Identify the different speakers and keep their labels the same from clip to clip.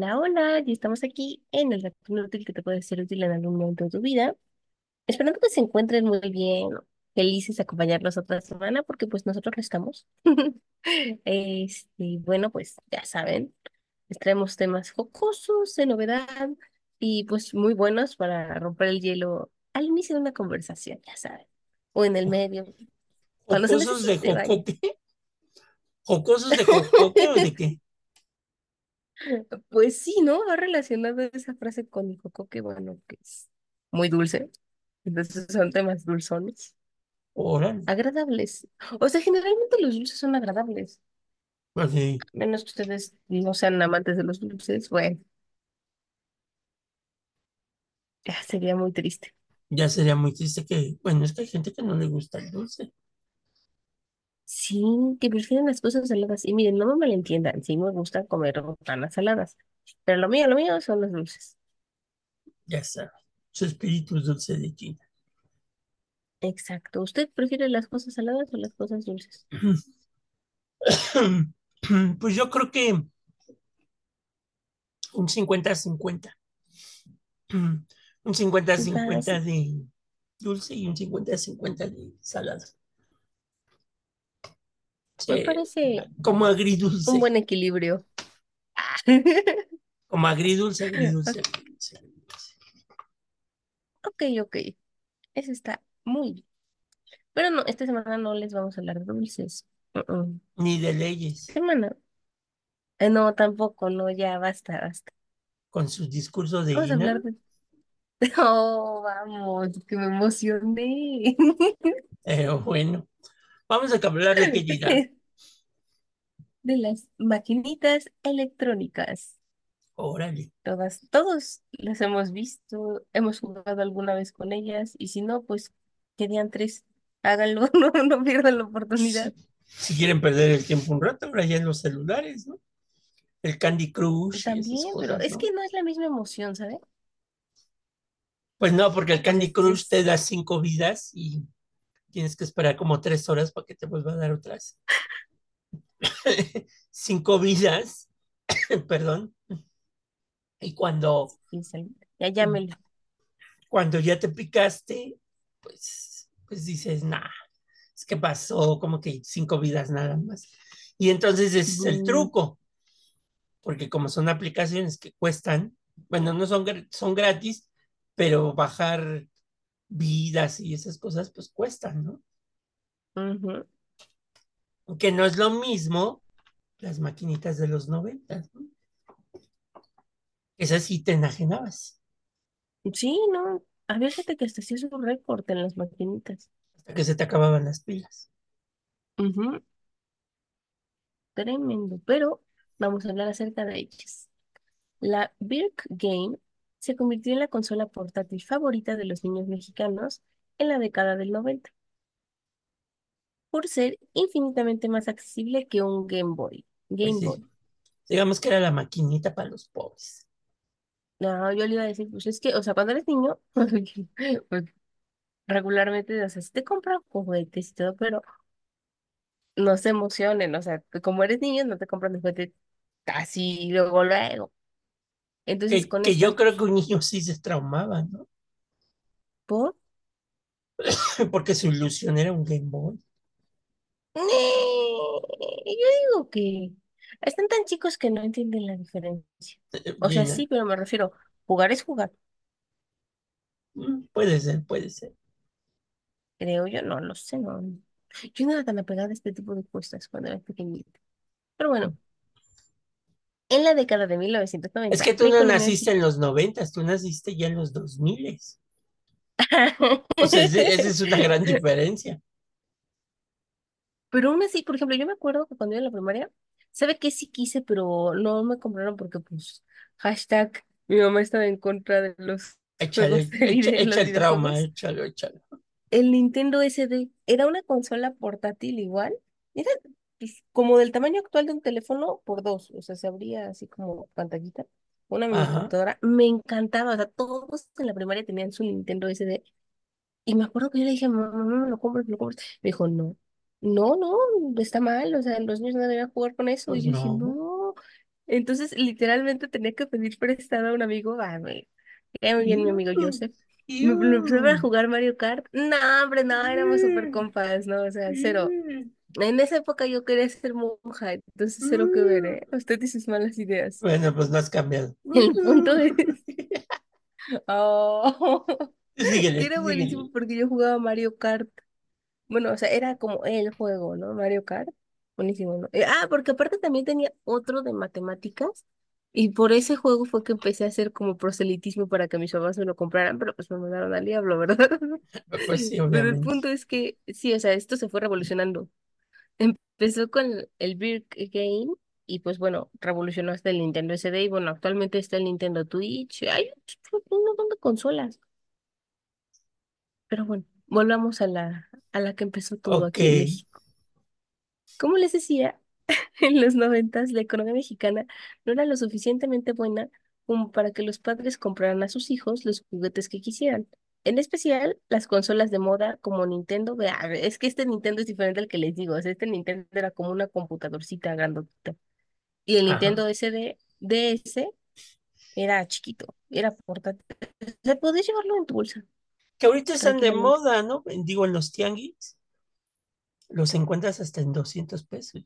Speaker 1: Hola, hola, ya estamos aquí en el Dato Inútil que te puede ser útil en algún momento de tu vida. Esperando que se encuentren muy bien, felices de acompañarnos otra semana, porque pues nosotros lo estamos. Este, bueno, pues ya saben, les traemos temas jocosos, de novedad y pues muy buenos para romper el hielo al inicio de una conversación, ya saben, o en el medio, cuando se
Speaker 2: ¿Jocosos de
Speaker 1: necesite, vaya.
Speaker 2: jocoque? ¿Jocosos de jocoque o de qué?
Speaker 1: Pues sí, ¿no? Va relacionado esa frase con el coco, que bueno, que es muy dulce. Entonces son temas dulzones,
Speaker 2: Órale,
Speaker 1: agradables. O sea, generalmente los dulces son agradables,
Speaker 2: así,
Speaker 1: menos que ustedes no sean amantes de los dulces. Bueno, ya sería muy triste.
Speaker 2: ya sería muy triste que, bueno, es que hay gente que no le gusta el dulce,
Speaker 1: Sí, que prefieren las cosas saladas. Y miren, no me malentiendan, sí me gusta comer botanas saladas, pero lo mío, lo mío son los dulces.
Speaker 2: ya sabe, su espíritu es dulce de China.
Speaker 1: Exacto. ¿Usted prefiere las cosas saladas o las cosas dulces?
Speaker 2: Pues yo creo que un cincuenta-cincuenta, Un cincuenta-cincuenta
Speaker 1: Fácil.
Speaker 2: de dulce y un cincuenta-cincuenta de salado.
Speaker 1: Me parece
Speaker 2: como
Speaker 1: un
Speaker 2: agridulce,
Speaker 1: buen equilibrio.
Speaker 2: como agridulce, agridulce, agridulce. agridulce.
Speaker 1: Ok, ok. Eso está muy bien. Pero no, esta semana no les vamos a hablar de dulces. Uh, uh.
Speaker 2: Ni de leyes,
Speaker 1: Semana. Eh, no, tampoco, no, ya basta, basta.
Speaker 2: con sus discursos de
Speaker 1: Vamos a hablar de. Oh, vamos, que me emocioné.
Speaker 2: Pero bueno, vamos a hablar de qué.
Speaker 1: De las maquinitas electrónicas.
Speaker 2: Órale.
Speaker 1: Todas, todos las hemos visto, hemos jugado alguna vez con ellas, y si no, pues querían tres. Háganlo, no, no pierdan la oportunidad.
Speaker 2: si quieren perder el tiempo un rato, ahora ya en los celulares, ¿no? El Candy Crush y esas
Speaker 1: También, pero es
Speaker 2: ¿no?
Speaker 1: que no es la misma emoción, ¿sabes?
Speaker 2: Pues no, porque el Candy Crush te da cinco vidas y tienes que esperar como tres horas para que te vuelva a dar otras cinco vidas, perdón. Y cuando,
Speaker 1: Ya llámele.
Speaker 2: cuando ya te picaste, pues, pues dices, nah, es que pasó como que cinco vidas nada más. Y entonces ese es el truco, porque como son aplicaciones que cuestan, bueno, no son, son gratis, pero bajar vidas y esas cosas, pues cuestan, ¿no?
Speaker 1: Ujú.
Speaker 2: Que no es lo mismo las maquinitas de los noventas, ¿no? Esas sí te enajenabas,
Speaker 1: Sí, no. Había gente que hasta hacía su récord en las maquinitas.
Speaker 2: hasta que se te acababan las pilas.
Speaker 1: Tremendo. Pero vamos a hablar acerca de ellas. La Birk Game se convirtió en la consola portátil favorita de los niños mexicanos en la década del 90, por ser infinitamente más accesible que un Game Boy.
Speaker 2: Pues
Speaker 1: Game Boy.
Speaker 2: digamos que era la maquinita para los pobres.
Speaker 1: No, yo le iba a decir, pues es que, o sea, cuando eres niño, pues regularmente, o sea, sí te compran juguetes y todo, pero no se emocionen, o sea, tú como eres niño, no te compran el juguete así luego, luego. Entonces,
Speaker 2: Que,
Speaker 1: con
Speaker 2: que yo creo que un niño sí se traumaba, ¿no?
Speaker 1: por...
Speaker 2: Porque su ilusión era un Game Boy.
Speaker 1: Yo digo que están tan chicos que no entienden la diferencia.
Speaker 2: Eh,
Speaker 1: O sea, sí, pero me refiero, jugar es jugar,
Speaker 2: mm, puede ser, puede ser.
Speaker 1: creo yo, no lo sé, no. Yo no era tan apegada a este tipo de cosas cuando era pequeñita. Pero bueno, en la década de
Speaker 2: Es
Speaker 1: 1990,
Speaker 2: que tú no naciste en los noventas, tú naciste ya en los dos miles. O sea, esa es una gran diferencia.
Speaker 1: Pero aún así, por ejemplo, yo me acuerdo que cuando iba a la primaria, sabe que sí quise, pero no me compraron porque, pues, hashtag, mi mamá estaba en contra de los
Speaker 2: Échale,
Speaker 1: de
Speaker 2: echa,
Speaker 1: video,
Speaker 2: echa el trauma, échalo, échalo.
Speaker 1: El Nintendo SD era una consola portátil igual, era como del tamaño actual de un teléfono por dos, o sea, se abría así como pantallita, una mini
Speaker 2: Ajá,
Speaker 1: computadora. Me encantaba, o sea, todos en la primaria tenían su Nintendo SD y me acuerdo que yo le dije, mamá, no lo compres, me lo compres. Me dijo, no, no, no, está mal, o sea, los niños no deberían jugar con eso. Y
Speaker 2: pues
Speaker 1: yo dije,
Speaker 2: no.
Speaker 1: no. Entonces, literalmente tenía que pedir prestado a un amigo. Ah, me cae muy bien mi amigo Joseph. Me, me empezó a jugar Mario Kart. No, hombre, no, éramos súper compas, ¿no? O sea, cero. En esa época yo quería ser monja, entonces cero que ver. ¿eh? Usted y sus malas ideas.
Speaker 2: Bueno, pues no has cambiado.
Speaker 1: El punto es... Oh,
Speaker 2: Síguele,
Speaker 1: era buenísimo
Speaker 2: síguele.
Speaker 1: porque yo jugaba Mario Kart. Bueno, o sea, era como el juego, ¿no? Mario Kart. Buenísimo, ¿no? Eh, ah, porque aparte también tenía otro de matemáticas. Y por ese juego fue que empecé a hacer como proselitismo para que mis papás me lo compraran, pero pues me mandaron al diablo, ¿verdad?
Speaker 2: Pues sí,
Speaker 1: Pero el punto es que, sí, o sea, esto se fue revolucionando. Empezó con el Beer Game y pues bueno, revolucionó hasta el Nintendo SD y bueno, actualmente está el Nintendo Twitch. Hay un montón de consolas. Pero bueno, volvamos a la, a la que empezó todo
Speaker 2: Ok.
Speaker 1: aquí en México. Como les decía, en los noventas la economía mexicana no era lo suficientemente buena como para que los padres compraran a sus hijos los juguetes que quisieran. En especial las consolas de moda como Nintendo. Vea, es que este Nintendo es diferente al que les digo. o sea, este Nintendo era como una computadorcita grandotita. Y el
Speaker 2: Ajá.
Speaker 1: Nintendo SD, DS era chiquito, era portátil. O sea, podías llevarlo en tu bolsa
Speaker 2: Que ahorita están de moda, ¿no? Digo, en los tianguis los encuentras hasta en 200 pesos.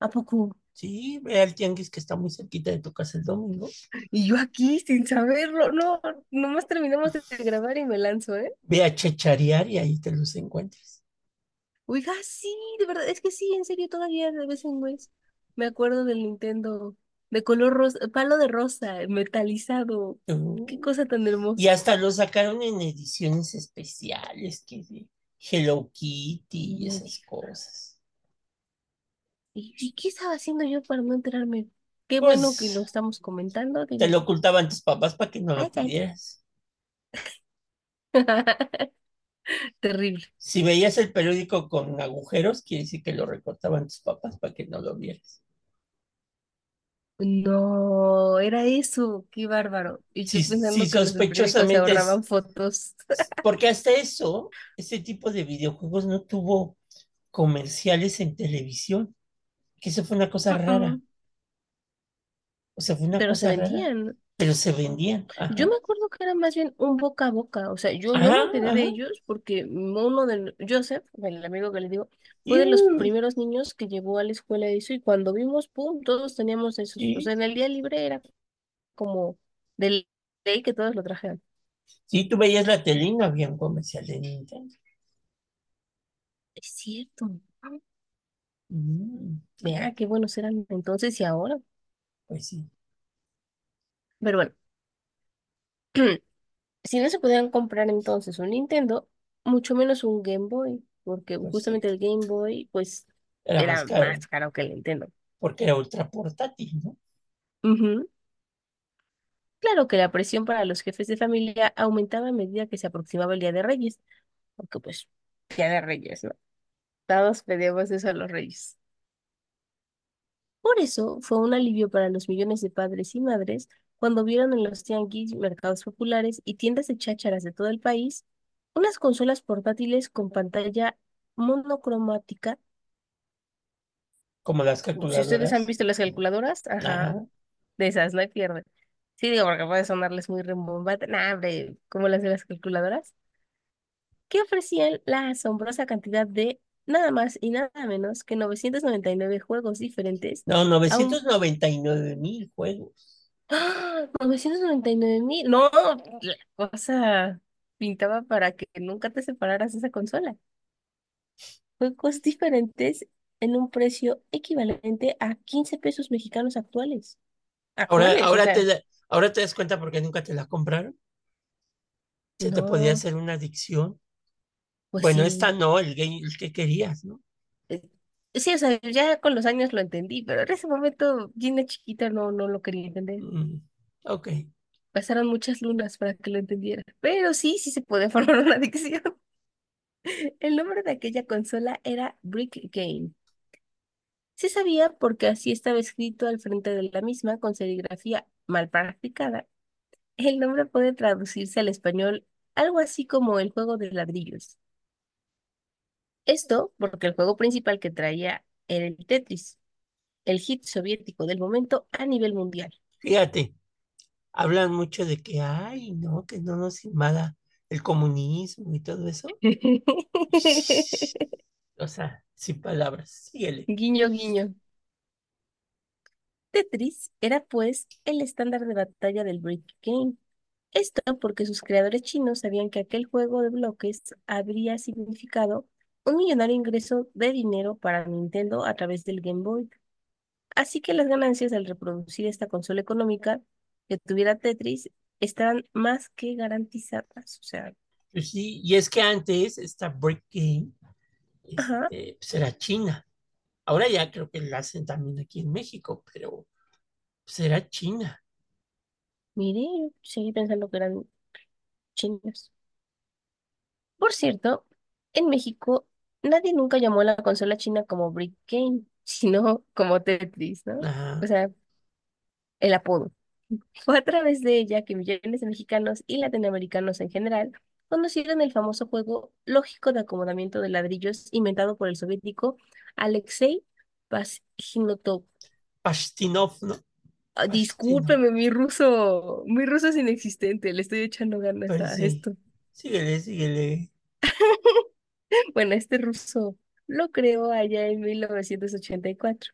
Speaker 1: ¿A poco?
Speaker 2: Sí, ve al tianguis que está muy cerquita de tu casa el domingo.
Speaker 1: Y yo aquí sin saberlo. No, nomás terminamos de grabar y me lanzo, ¿eh?
Speaker 2: Ve a checharear y ahí te los encuentras.
Speaker 1: Oiga, sí, de verdad, es que sí, en serio, todavía de vez en vez me acuerdo del Nintendo de color rosa, palo de rosa, metalizado. Qué
Speaker 2: Uh,
Speaker 1: cosa tan
Speaker 2: y
Speaker 1: hermosa.
Speaker 2: hasta lo sacaron en ediciones especiales, que de Hello Kitty y esas cosas.
Speaker 1: ¿Y, y qué estaba haciendo yo para no enterarme? Qué bueno que lo
Speaker 2: Pues
Speaker 1: estamos comentando,
Speaker 2: te lo ocultaban tus papás para que no lo pidieras.
Speaker 1: Terrible.
Speaker 2: Si veías el periódico con agujeros, quiere decir que lo recortaban tus papás para que no lo vieras.
Speaker 1: No, era eso, qué bárbaro. Y
Speaker 2: Si,
Speaker 1: yo se
Speaker 2: sospechosamente es,
Speaker 1: ahorraban fotos.
Speaker 2: porque hasta eso, ese tipo de videojuegos no tuvo comerciales en televisión, que eso fue una cosa
Speaker 1: Mm,
Speaker 2: rara.
Speaker 1: mm,
Speaker 2: O sea, fue una
Speaker 1: Pero se
Speaker 2: cosa rara,
Speaker 1: vendían.
Speaker 2: pero se vendían.
Speaker 1: Yo me acuerdo que era más bien un boca a boca, o sea, yo, yo me
Speaker 2: Ajá,
Speaker 1: enteré de ellos porque uno de, Joseph, el amigo que les digo, fue de los
Speaker 2: Iu,
Speaker 1: primeros niños que llevó a la escuela eso y cuando vimos, pum, todos teníamos esos, o sea, en el día libre era como de ley que todos lo trajeran.
Speaker 2: sí, tú veías la tele y no había un comercial de Nintendo.
Speaker 1: Es cierto.
Speaker 2: Mm,
Speaker 1: Vea, qué buenos eran entonces y ahora.
Speaker 2: pues sí,
Speaker 1: Pero bueno, si no se podían comprar entonces un Nintendo, mucho menos un Game Boy, porque
Speaker 2: pues sí.
Speaker 1: justamente el Game Boy, pues,
Speaker 2: Era más
Speaker 1: era
Speaker 2: caro,
Speaker 1: más caro que el Nintendo.
Speaker 2: porque era ultra portátil, ¿no?
Speaker 1: Ujú. Claro que la presión para los jefes de familia aumentaba a medida que se aproximaba el Día de Reyes, porque pues, Día de Reyes, ¿no? Todos pedíamos eso a los reyes. Por eso fue un alivio para los millones de padres y madres cuando vieron en los tianguis, mercados populares y tiendas de chácharas de todo el país unas consolas portátiles con pantalla monocromática.
Speaker 2: Como las
Speaker 1: Si ustedes han
Speaker 2: calculadoras.
Speaker 1: visto las calculadoras, ajá,
Speaker 2: Ajá.
Speaker 1: de esas no hay pierde. Sí, digo, porque puede sonarles muy rimbombante. Nah, hombre, como las de las calculadoras. que ofrecían la asombrosa cantidad de nada más y nada menos que 999 juegos diferentes
Speaker 2: No,
Speaker 1: a un...
Speaker 2: novecientos noventa y nueve mil juegos.
Speaker 1: ¡Ah! 999 mil. No, la cosa pintaba para que nunca te separaras de esa consola. Juegos diferentes en un precio equivalente a 15 pesos mexicanos actuales.
Speaker 2: Ahora,
Speaker 1: o
Speaker 2: ahora te, da- ahora te das cuenta porque nunca te la compraron. Se te podía hacer una adicción.
Speaker 1: Pues
Speaker 2: Bueno, esta no, el game, el que querías, ¿no?
Speaker 1: Eh, Sí, o sea, ya con los años lo entendí, pero en ese momento, Gina chiquita no, no lo quería entender.
Speaker 2: Mm, ok.
Speaker 1: Pasaron muchas lunas para que lo entendiera. Pero sí, sí se puede formar una adicción. El nombre de aquella consola era Brick Game. Se sabía porque así estaba escrito al frente de la misma con serigrafía mal practicada. El nombre puede traducirse al español algo así como el juego de ladrillos. Esto porque el juego principal que traía era el Tetris. el hit soviético del momento a nivel mundial.
Speaker 2: Fíjate, hablan mucho de que, ay, no, que no nos invada el comunismo y todo eso. O sea, sin palabras. Síguele.
Speaker 1: Guiño, guiño. Tetris era pues el estándar de batalla del Brick Game. Esto porque sus creadores chinos sabían que aquel juego de bloques habría significado un millonario ingreso de dinero para Nintendo a través del Game Boy. Así que las ganancias al reproducir esta consola económica que tuviera Tetris estaban más que garantizadas. O sea,
Speaker 2: Pues sí, y es que antes esta Break Game este, pues era China. Ahora ya creo que la hacen también aquí en México, pero pues era China.
Speaker 1: mire, yo seguí pensando que eran chinos. Por cierto, en México nadie nunca llamó a la consola china como Brick Game, sino como Tetris, ¿no? O sea, el apodo. Fue a través de ella que millones de mexicanos y latinoamericanos en general conocieron el famoso juego lógico de acomodamiento de ladrillos inventado por el soviético Alexei Pajitnov.
Speaker 2: Pashtinov, ¿no?
Speaker 1: Ah,
Speaker 2: Pashtinov.
Speaker 1: discúlpeme, mi ruso, mi ruso es inexistente, le estoy echando ganas
Speaker 2: Pues
Speaker 1: a
Speaker 2: sí.
Speaker 1: esto.
Speaker 2: Síguele, síguele.
Speaker 1: Bueno, este ruso lo creó allá en 1984.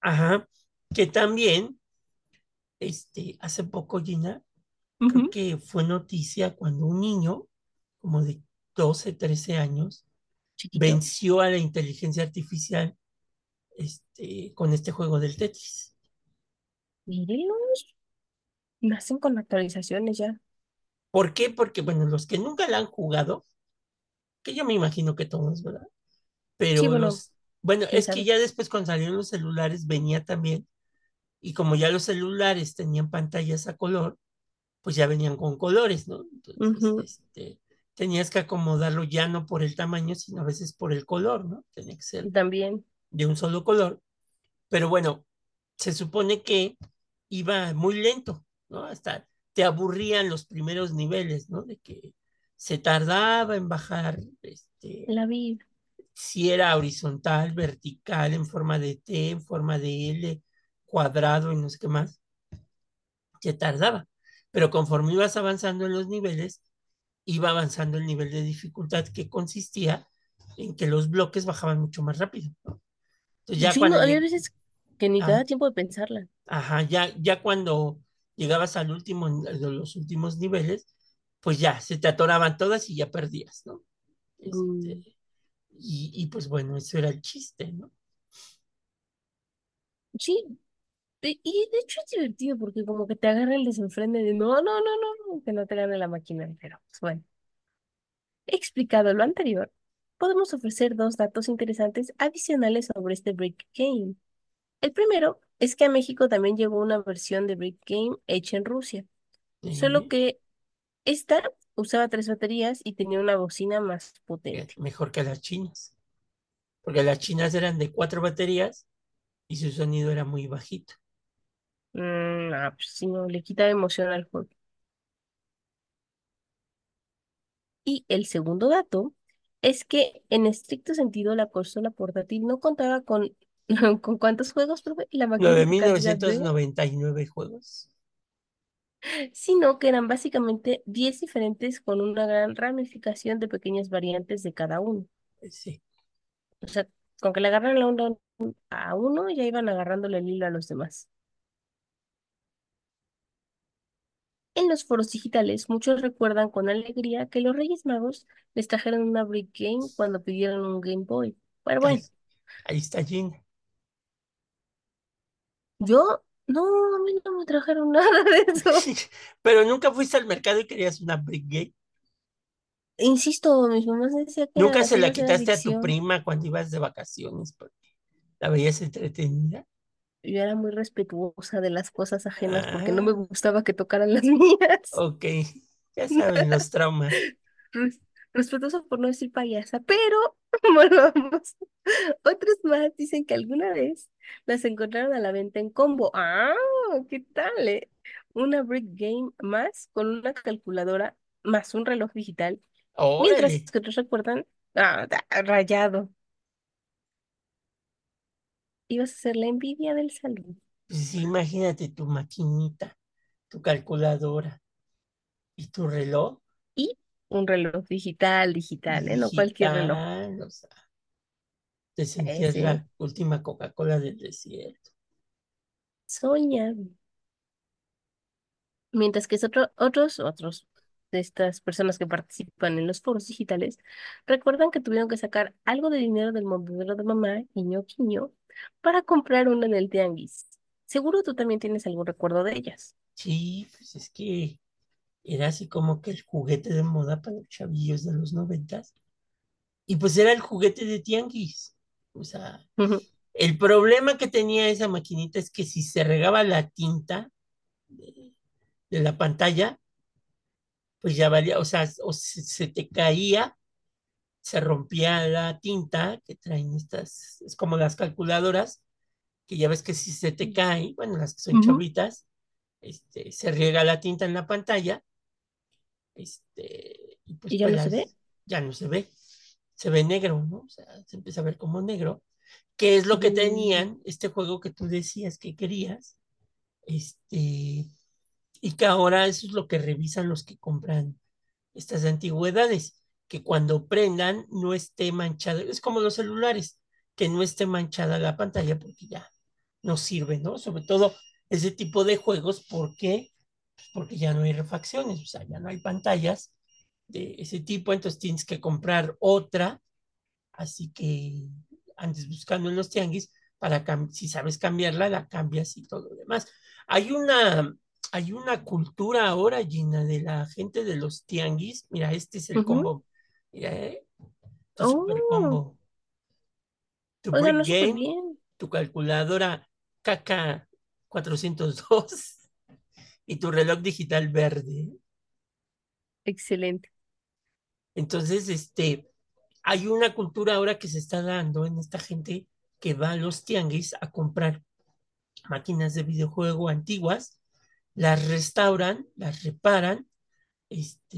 Speaker 2: Ajá. Que también, este, hace poco, Gina, creo que fue noticia cuando un niño, como de 12 13 años,
Speaker 1: Chiquito.
Speaker 2: venció a la inteligencia artificial, este, con este juego del Tetris.
Speaker 1: Mírenlos, nacen con actualizaciones ya.
Speaker 2: ¿Por qué? Porque, bueno, los que nunca la han jugado, que yo me imagino que todos, ¿verdad?
Speaker 1: Sí,
Speaker 2: Pero
Speaker 1: bueno,
Speaker 2: los, bueno, es que ya después cuando salieron los celulares venía también, y como ya los celulares tenían pantallas a color, pues ya venían con colores, ¿no? Entonces, este, tenías que acomodarlo ya no por el tamaño, sino a veces por el color, ¿no? Tenía que ser
Speaker 1: También.
Speaker 2: de un solo color. Pero bueno, se supone que iba muy lento, ¿no? Hasta te aburrían los primeros niveles, ¿no? De que se tardaba en bajar, este,
Speaker 1: La vi.
Speaker 2: si era horizontal, vertical, en forma de T, en forma de L, cuadrado y no sé qué más, se tardaba. Pero conforme ibas avanzando en los niveles, iba avanzando el nivel de dificultad que consistía en que los bloques bajaban mucho más rápido, ¿no? Entonces ya
Speaker 1: Sí,
Speaker 2: cuando
Speaker 1: veces que ni te da
Speaker 2: ah,
Speaker 1: tiempo de pensarla.
Speaker 2: ajá, ya, ya cuando llegabas al último, de los últimos niveles, pues ya se te atoraban todas y ya perdías, ¿no? Este,
Speaker 1: Mm,
Speaker 2: y, y pues bueno, eso era el chiste, ¿no?
Speaker 1: sí, de- y de hecho es divertido porque como que te agarra el desenfrene de no, no, no, no, que no te gane la máquina, pero pues bueno. Explicado lo anterior, podemos ofrecer dos datos interesantes adicionales sobre este Brick Game. El primero es que a México también llegó una versión de Brick Game hecha en Rusia, solo que esta usaba tres baterías y tenía una bocina más
Speaker 2: eh,
Speaker 1: potente.
Speaker 2: mejor que las chinas, porque las chinas eran de cuatro baterías y su sonido era muy bajito.
Speaker 1: Mm, ah, pues sí, no, le quita emoción al juego. Y el segundo dato es que en estricto sentido la consola portátil no contaba con, ¿con cuántos juegos, profe? La
Speaker 2: novecientos
Speaker 1: de,
Speaker 2: noventa y nueve juegos.
Speaker 1: Sino que eran básicamente 10 diferentes con una gran ramificación de pequeñas variantes de cada uno.
Speaker 2: Eh, Sí,
Speaker 1: O sea, con que le agarran la onda a uno, ya iban agarrándole el hilo a los demás. En los foros digitales, muchos recuerdan con alegría que los Reyes Magos les trajeron una Brick Game cuando pidieron un Game Boy. Pero bueno,
Speaker 2: ahí está Gina.
Speaker 1: yo, no, a mí no me trajeron nada de eso.
Speaker 2: Pero nunca fuiste al mercado y querías una Brick Game.
Speaker 1: Insisto, mis mamás decían que
Speaker 2: Nunca se la quitaste a tu
Speaker 1: adicción.
Speaker 2: prima cuando ibas de vacaciones porque la veías entretenida.
Speaker 1: Yo era muy respetuosa de las cosas ajenas porque no me
Speaker 2: Ah,
Speaker 1: gustaba que tocaran las mías.
Speaker 2: ok. Ya saben los traumas.
Speaker 1: Res- Respetuosa por no decir payasa, pero volvamos. Otros más dicen que alguna vez las encontraron a la venta en combo. Ah, ¿qué tal, eh? Una Brick Game más con una calculadora más un reloj digital, mientras que otros recuerdan, ah, rayado. ibas a ser la envidia del salón.
Speaker 2: Pues sí, imagínate tu maquinita, tu calculadora y tu reloj
Speaker 1: Y un reloj digital, digital, ¿eh? No cualquier reloj.
Speaker 2: digital, o sea, te sentías
Speaker 1: Ese,
Speaker 2: la última Coca-Cola del desierto.
Speaker 1: soñado. Mientras que es otro, otros, otros de estas personas que participan en los foros digitales recuerdan que tuvieron que sacar algo de dinero del monedero de mamá, quiño, quiño, para comprar una en el tianguis. Seguro tú también tienes algún recuerdo de ellas.
Speaker 2: Sí, pues es que era así como que el juguete de moda para los chavillos de los noventas. Y pues era el juguete de tianguis. O sea, el problema que tenía esa maquinita es que si se regaba la tinta de, de la pantalla, pues ya valía, o sea, o se, se te caía, se rompía la tinta que traen estas, es como las calculadoras, que ya ves que si se te cae, bueno, las que son chavitas, este, se riega la tinta en la pantalla, este, y pues,
Speaker 1: ¿Y ya
Speaker 2: pues
Speaker 1: no se ve?
Speaker 2: las, ya no se ve, se ve negro, ¿no? O sea, se empieza a ver como negro, que es lo que
Speaker 1: Mm,
Speaker 2: tenían este juego que tú decías que querías, este, y que ahora eso es lo que revisan los que compran estas antigüedades, que cuando prendan no esté manchada, es como los celulares, que no esté manchada la pantalla porque ya no sirve, ¿no? Sobre todo ese tipo de juegos, ¿por qué? Pues porque ya no hay refacciones, o sea, ya no hay pantallas de ese tipo, entonces tienes que comprar otra, así que andes buscando en los tianguis para si sabes cambiarla, la cambias y todo lo demás. Hay una, hay una cultura ahora, Gina, de la gente de los tianguis. Mira, este es el combo. Mira, ¿eh? Tu super
Speaker 1: Oh,
Speaker 2: combo. Tu
Speaker 1: o sea,
Speaker 2: Brick
Speaker 1: no súper
Speaker 2: Game,
Speaker 1: bien.
Speaker 2: tu calculadora KK 402 y tu reloj digital verde.
Speaker 1: Excelente.
Speaker 2: Entonces, este, hay una cultura ahora que se está dando en esta gente que va a los tianguis a comprar máquinas de videojuego antiguas, las restauran, las reparan, este,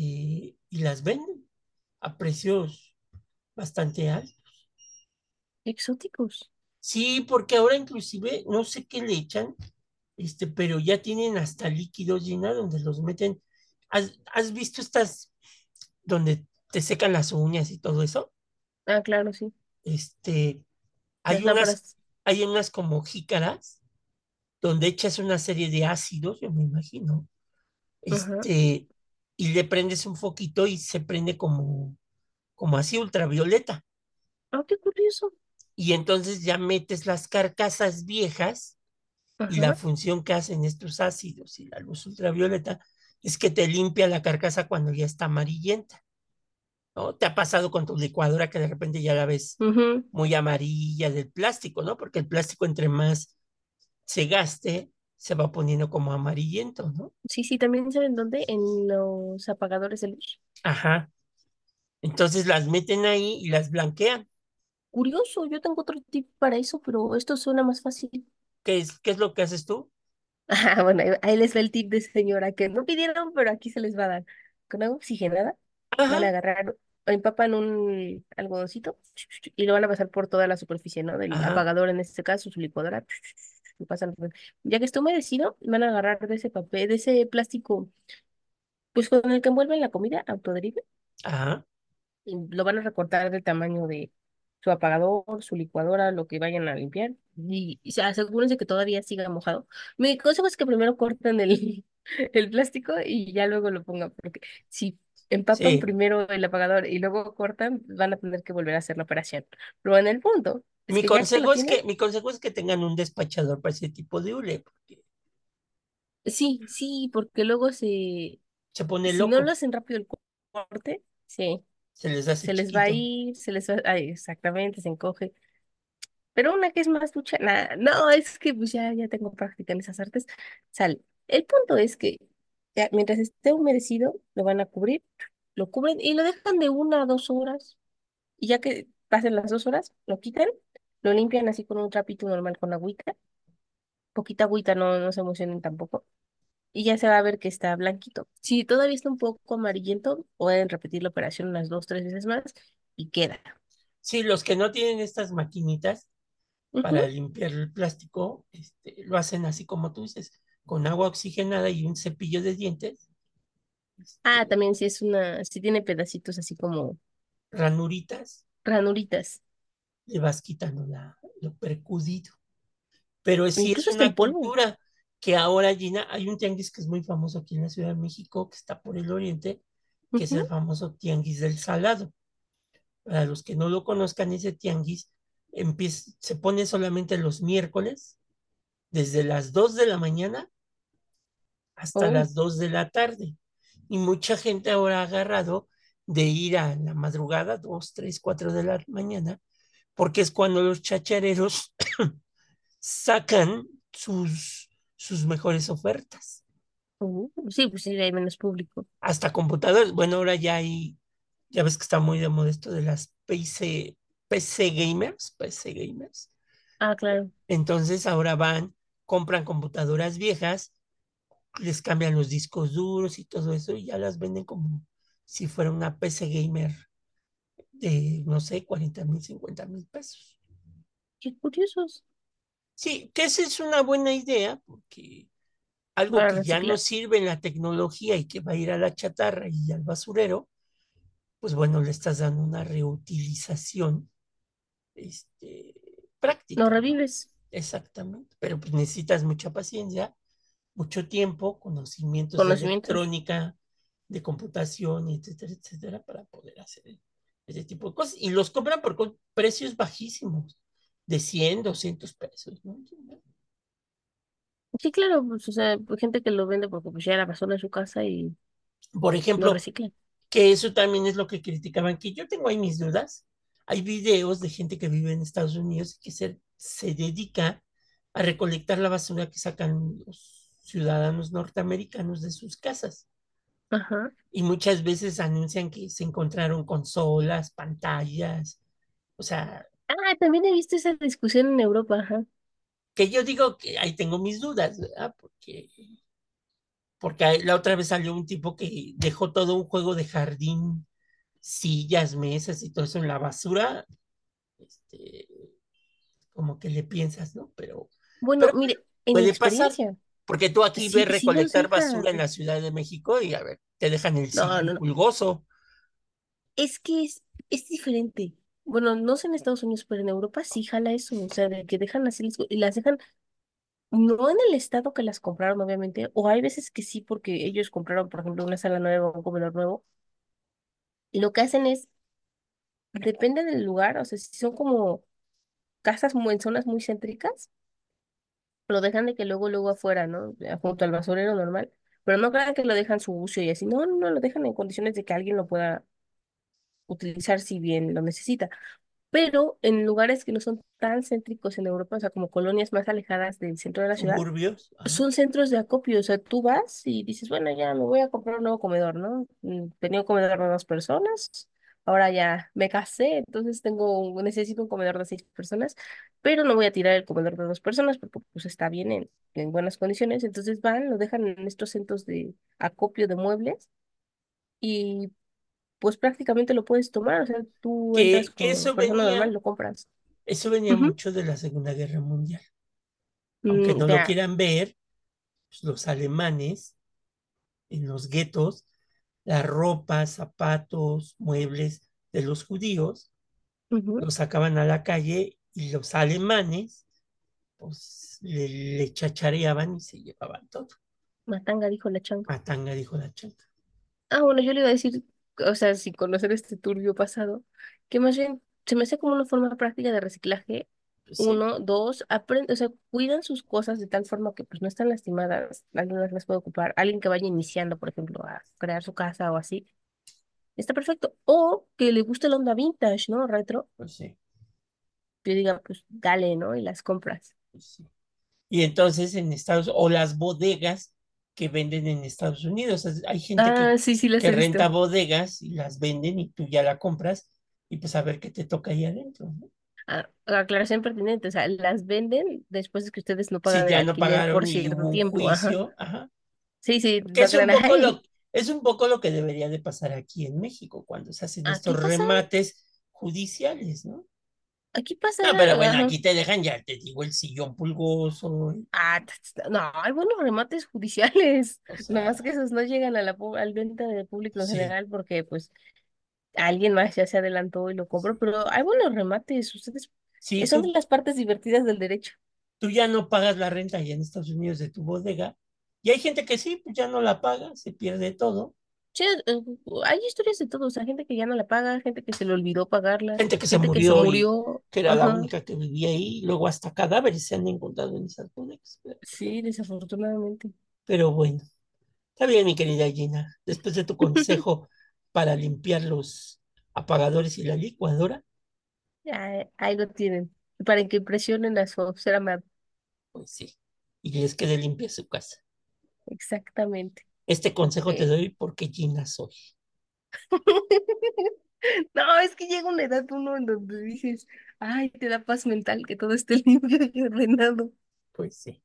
Speaker 2: y las venden a precios bastante altos.
Speaker 1: Exóticos.
Speaker 2: Sí, porque ahora inclusive no sé qué le echan, este, pero ya tienen hasta líquidos llena donde los meten. ¿Has, has visto estas donde te secan las uñas y todo eso?
Speaker 1: Ah, claro, sí.
Speaker 2: Este, hay unas,
Speaker 1: lámparas.
Speaker 2: hay unas como jícaras donde echas una serie de ácidos, yo me imagino,
Speaker 1: Ajá.
Speaker 2: este, y le prendes un foquito y se prende como, como así ultravioleta.
Speaker 1: Ah, qué curioso.
Speaker 2: Y entonces ya metes las carcasas viejas y la función que hacen estos ácidos y la luz ultravioleta es que te limpia la carcasa cuando ya está amarillenta, ¿no? Te ha pasado con tu licuadora que de repente ya la ves muy amarilla del plástico, ¿no? Porque el plástico entre más se gaste, se va poniendo como amarillento, ¿no?
Speaker 1: Sí, sí, también saben dónde, en los apagadores de luz.
Speaker 2: Ajá. Entonces las meten ahí y las blanquean.
Speaker 1: Curioso, yo tengo otro tip para eso, pero esto suena más fácil.
Speaker 2: ¿Qué es, qué es lo que haces tú?
Speaker 1: Ah, bueno, ahí ahí les va el tip de señora que no pidieron, pero aquí se les va a dar. Con agua oxigenada van a agarrar, empapan un algodoncito y lo van a pasar por toda la superficie, ¿no? Del
Speaker 2: ajá,
Speaker 1: apagador, en este caso, su licuadora. Lo pasan. por- Ya que está humedecido, van a agarrar de ese papel, de ese plástico, pues con el que envuelven la comida, autoderive,
Speaker 2: ajá.
Speaker 1: y lo van a recortar del tamaño de su apagador, su licuadora, lo que vayan a limpiar. Y, y se asegúrense que todavía siga mojado. Mi consejo es que primero corten el, el plástico y ya luego lo pongan, porque si empapan
Speaker 2: Sí.
Speaker 1: primero el apagador y luego cortan, van a tener que volver a hacer la operación. Pero en el punto es
Speaker 2: Mi
Speaker 1: que
Speaker 2: consejo es
Speaker 1: tienen,
Speaker 2: que, mi consejo es que tengan un despachador para ese tipo de hule, porque
Speaker 1: sí, sí, porque luego se,
Speaker 2: se pone
Speaker 1: si no lo
Speaker 2: loco,
Speaker 1: hacen rápido el corte, sí,
Speaker 2: se les hace
Speaker 1: se les va a
Speaker 2: chiquito.
Speaker 1: ir, se les va, ay, exactamente, se encoge. Pero una que es más ducha, nada, no, es que pues ya, ya tengo práctica en esas artes. Sale. El punto es que ya, mientras esté humedecido, lo van a cubrir, lo cubren y lo dejan de una a dos horas. Y ya que pasen las dos horas, lo quitan, lo limpian así con un trapito normal con agüita, poquita agüita, no, no se emocionen tampoco. Y ya se va a ver que está blanquito. Si todavía está un poco amarillento, pueden repetir la operación unas dos, tres veces más y queda.
Speaker 2: Sí, los que no tienen estas maquinitas, para limpiar el plástico, este, lo hacen así como tú dices, con agua oxigenada y un cepillo de dientes,
Speaker 1: Ah,
Speaker 2: este,
Speaker 1: también sí es una, sí tiene pedacitos así como
Speaker 2: ranuritas,
Speaker 1: ranuritas,
Speaker 2: le vas quitando la, lo percudido. Pero es
Speaker 1: incluso hasta
Speaker 2: una
Speaker 1: en polvo.
Speaker 2: cultura que ahora, Gina, hay un tianguis que es muy famoso aquí en la Ciudad de México, que está por el oriente, que es el famoso tianguis del salado. Para los que no lo conozcan, ese tianguis empieza, se pone solamente los miércoles, desde las 2 de la mañana hasta
Speaker 1: Oh,
Speaker 2: las 2 de la tarde. Y mucha gente ahora ha agarrado de ir a la madrugada, 2, 3, 4 de la mañana, porque es cuando los chachareros sacan sus, sus mejores ofertas.
Speaker 1: oh, sí, pues sí, hay menos público.
Speaker 2: Hasta computadoras, bueno, ahora ya hay, ya ves que está muy de moda esto de las PC, PC gamers, PC gamers.
Speaker 1: Ah, claro.
Speaker 2: Entonces ahora van, compran computadoras viejas, les cambian los discos duros y todo eso y ya las venden como si fuera una PC gamer de, no sé, 40 mil, 50 mil pesos.
Speaker 1: Qué curiosos.
Speaker 2: Sí, que esa es una buena idea porque algo
Speaker 1: Para
Speaker 2: que ya no sirve en la tecnología y que va a ir a la chatarra y al basurero, pues bueno, le estás dando una reutilización este, práctica, ¿no?
Speaker 1: revives.
Speaker 2: Exactamente, pero pues necesitas mucha paciencia, mucho tiempo, conocimientos de
Speaker 1: Conocimientos.
Speaker 2: electrónica, de computación, etcétera, etcétera, para poder hacer ese tipo de cosas. Y los compran por precios bajísimos, de 100, 200 pesos, ¿no?
Speaker 1: Sí, claro, pues, o sea, hay gente que lo vende porque pues ya la basura en su casa y
Speaker 2: Por
Speaker 1: lo
Speaker 2: ejemplo,
Speaker 1: recicla.
Speaker 2: que eso también es lo que criticaban, que yo tengo ahí mis dudas. Hay videos de gente que vive en Estados Unidos que se, se dedica a recolectar la basura que sacan los ciudadanos norteamericanos de sus casas.
Speaker 1: Ajá.
Speaker 2: Y muchas veces anuncian que se encontraron consolas, pantallas, o sea,
Speaker 1: Ah, también he visto esa discusión en Europa, ajá.
Speaker 2: que yo digo que ahí tengo mis dudas, ¿verdad? Porque, porque la otra vez salió un tipo que dejó todo un juego de jardín, sillas, mesas y todo eso en la basura, este, como que le piensas, ¿no? Pero,
Speaker 1: Bueno,
Speaker 2: pero
Speaker 1: mire, en mi
Speaker 2: puede pasar,
Speaker 1: experiencia,
Speaker 2: porque tú aquí
Speaker 1: sí,
Speaker 2: ves
Speaker 1: sí
Speaker 2: recolectar basura en la Ciudad de México y a ver, te dejan el
Speaker 1: no, no.
Speaker 2: pulgoso.
Speaker 1: Es que es, es diferente. Bueno, no sé en Estados Unidos, pero en Europa sí jala eso. O sea, de que dejan así las y las dejan, no en el estado que las compraron, obviamente, o hay veces que sí, porque ellos compraron, por ejemplo, una sala nueva o un comedor nuevo. Y lo que hacen es, depende del lugar, o sea, si son como casas en zonas muy céntricas, lo dejan de que luego, luego afuera, ¿no? Junto al basurero normal. Pero no crean que lo dejan sucio y así. No, no, no, lo dejan en condiciones de que alguien lo pueda utilizar si bien lo necesita. Pero en lugares que no son tan céntricos en Europa, o sea, como colonias más alejadas del centro de la ciudad,
Speaker 2: Suburbios, ajá.
Speaker 1: son centros de acopio. O sea, tú vas y dices, bueno, ya me voy a comprar un nuevo comedor, ¿no? Mm, Tenía un comedor de dos personas, ahora ya me casé, entonces tengo, un- necesito un comedor de seis personas, pero no voy a tirar el comedor de dos personas porque pues está bien en, en buenas condiciones. Entonces van, lo dejan en estos centros de acopio de muebles y pues prácticamente lo puedes tomar. O sea, tú entras
Speaker 2: que, que
Speaker 1: como
Speaker 2: eso
Speaker 1: persona normal,
Speaker 2: venía,
Speaker 1: lo compras.
Speaker 2: eso venía mucho de la Segunda Guerra Mundial. Aunque
Speaker 1: Mm,
Speaker 2: no lo quieran ver, pues, los alemanes en los guetos, la ropa, zapatos, muebles de los judíos
Speaker 1: Ujú.
Speaker 2: los sacaban a la calle y los alemanes pues le, le chachareaban y se llevaban todo.
Speaker 1: Matanga, dijo la changa.
Speaker 2: Matanga dijo la chanta.
Speaker 1: Ah, bueno, yo le iba a decir, o sea, sin conocer este turbio pasado, que más bien se me hace como una forma práctica de reciclaje.
Speaker 2: Sí,
Speaker 1: Uno, dos, aprende, o sea, cuidan sus cosas de tal forma que pues no están lastimadas, alguien más las puede ocupar, alguien que vaya iniciando, por ejemplo, a crear su casa o así, está perfecto. O que le guste la onda vintage, ¿no? Retro,
Speaker 2: pues sí,
Speaker 1: que diga, pues dale, ¿no? Y las compras.
Speaker 2: pues sí. Y entonces en Estados o las bodegas que venden en Estados Unidos. Hay gente que,
Speaker 1: Ah, sí, sí,
Speaker 2: que renta bodegas y las venden y tú ya la compras y pues a ver qué te toca ahí adentro, ¿no?
Speaker 1: Ah, aclaración pertinente, o sea, las venden después de que ustedes no pagan
Speaker 2: ya no
Speaker 1: por
Speaker 2: pagaron y
Speaker 1: cierto tiempo, ajá.
Speaker 2: juicio, ajá.
Speaker 1: Sí, sí,
Speaker 2: es un poco lo, es un poco lo que debería de pasar aquí en México cuando se hacen estos
Speaker 1: pasa,
Speaker 2: remates judiciales, ¿no?
Speaker 1: Aquí pasa,
Speaker 2: No, pero bueno, aquí te dejan ya, te digo, el sillón pulgoso,
Speaker 1: ah, no, hay buenos remates judiciales,
Speaker 2: o
Speaker 1: nomás que
Speaker 2: sea,
Speaker 1: esos no llegan a la al venta del público en
Speaker 2: sí,
Speaker 1: general porque pues alguien más ya se adelantó y lo compró, pero hay buenos remates, ustedes,
Speaker 2: sí,
Speaker 1: son de
Speaker 2: tú,
Speaker 1: las partes divertidas del derecho.
Speaker 2: tú ya no pagas la renta allá en Estados Unidos de tu bodega, y hay gente que sí, pues ya no la paga, se pierde todo,
Speaker 1: Sí, eh, hay historias de todo, o sea, gente que ya no la paga, gente que se le olvidó pagarla,
Speaker 2: gente que se
Speaker 1: gente que se
Speaker 2: murió que era la única que vivía ahí, luego hasta cadáveres se han encontrado en esas pero,
Speaker 1: sí, desafortunadamente.
Speaker 2: pero bueno, está bien, mi querida Gina, después de tu consejo para limpiar los apagadores y la licuadora,
Speaker 1: Ahí, ahí lo tienen, para que impresionen a su ser amado.
Speaker 2: pues sí, y les quede limpia su casa.
Speaker 1: Exactamente.
Speaker 2: Este consejo te doy porque Gina soy.
Speaker 1: No, es que llega una edad uno en donde dices, ay, te da paz mental que todo esté limpio y ordenado.
Speaker 2: Pues sí.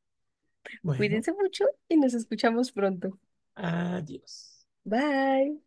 Speaker 2: Bueno,
Speaker 1: Cuídense mucho y nos escuchamos pronto.
Speaker 2: adiós.
Speaker 1: Bye.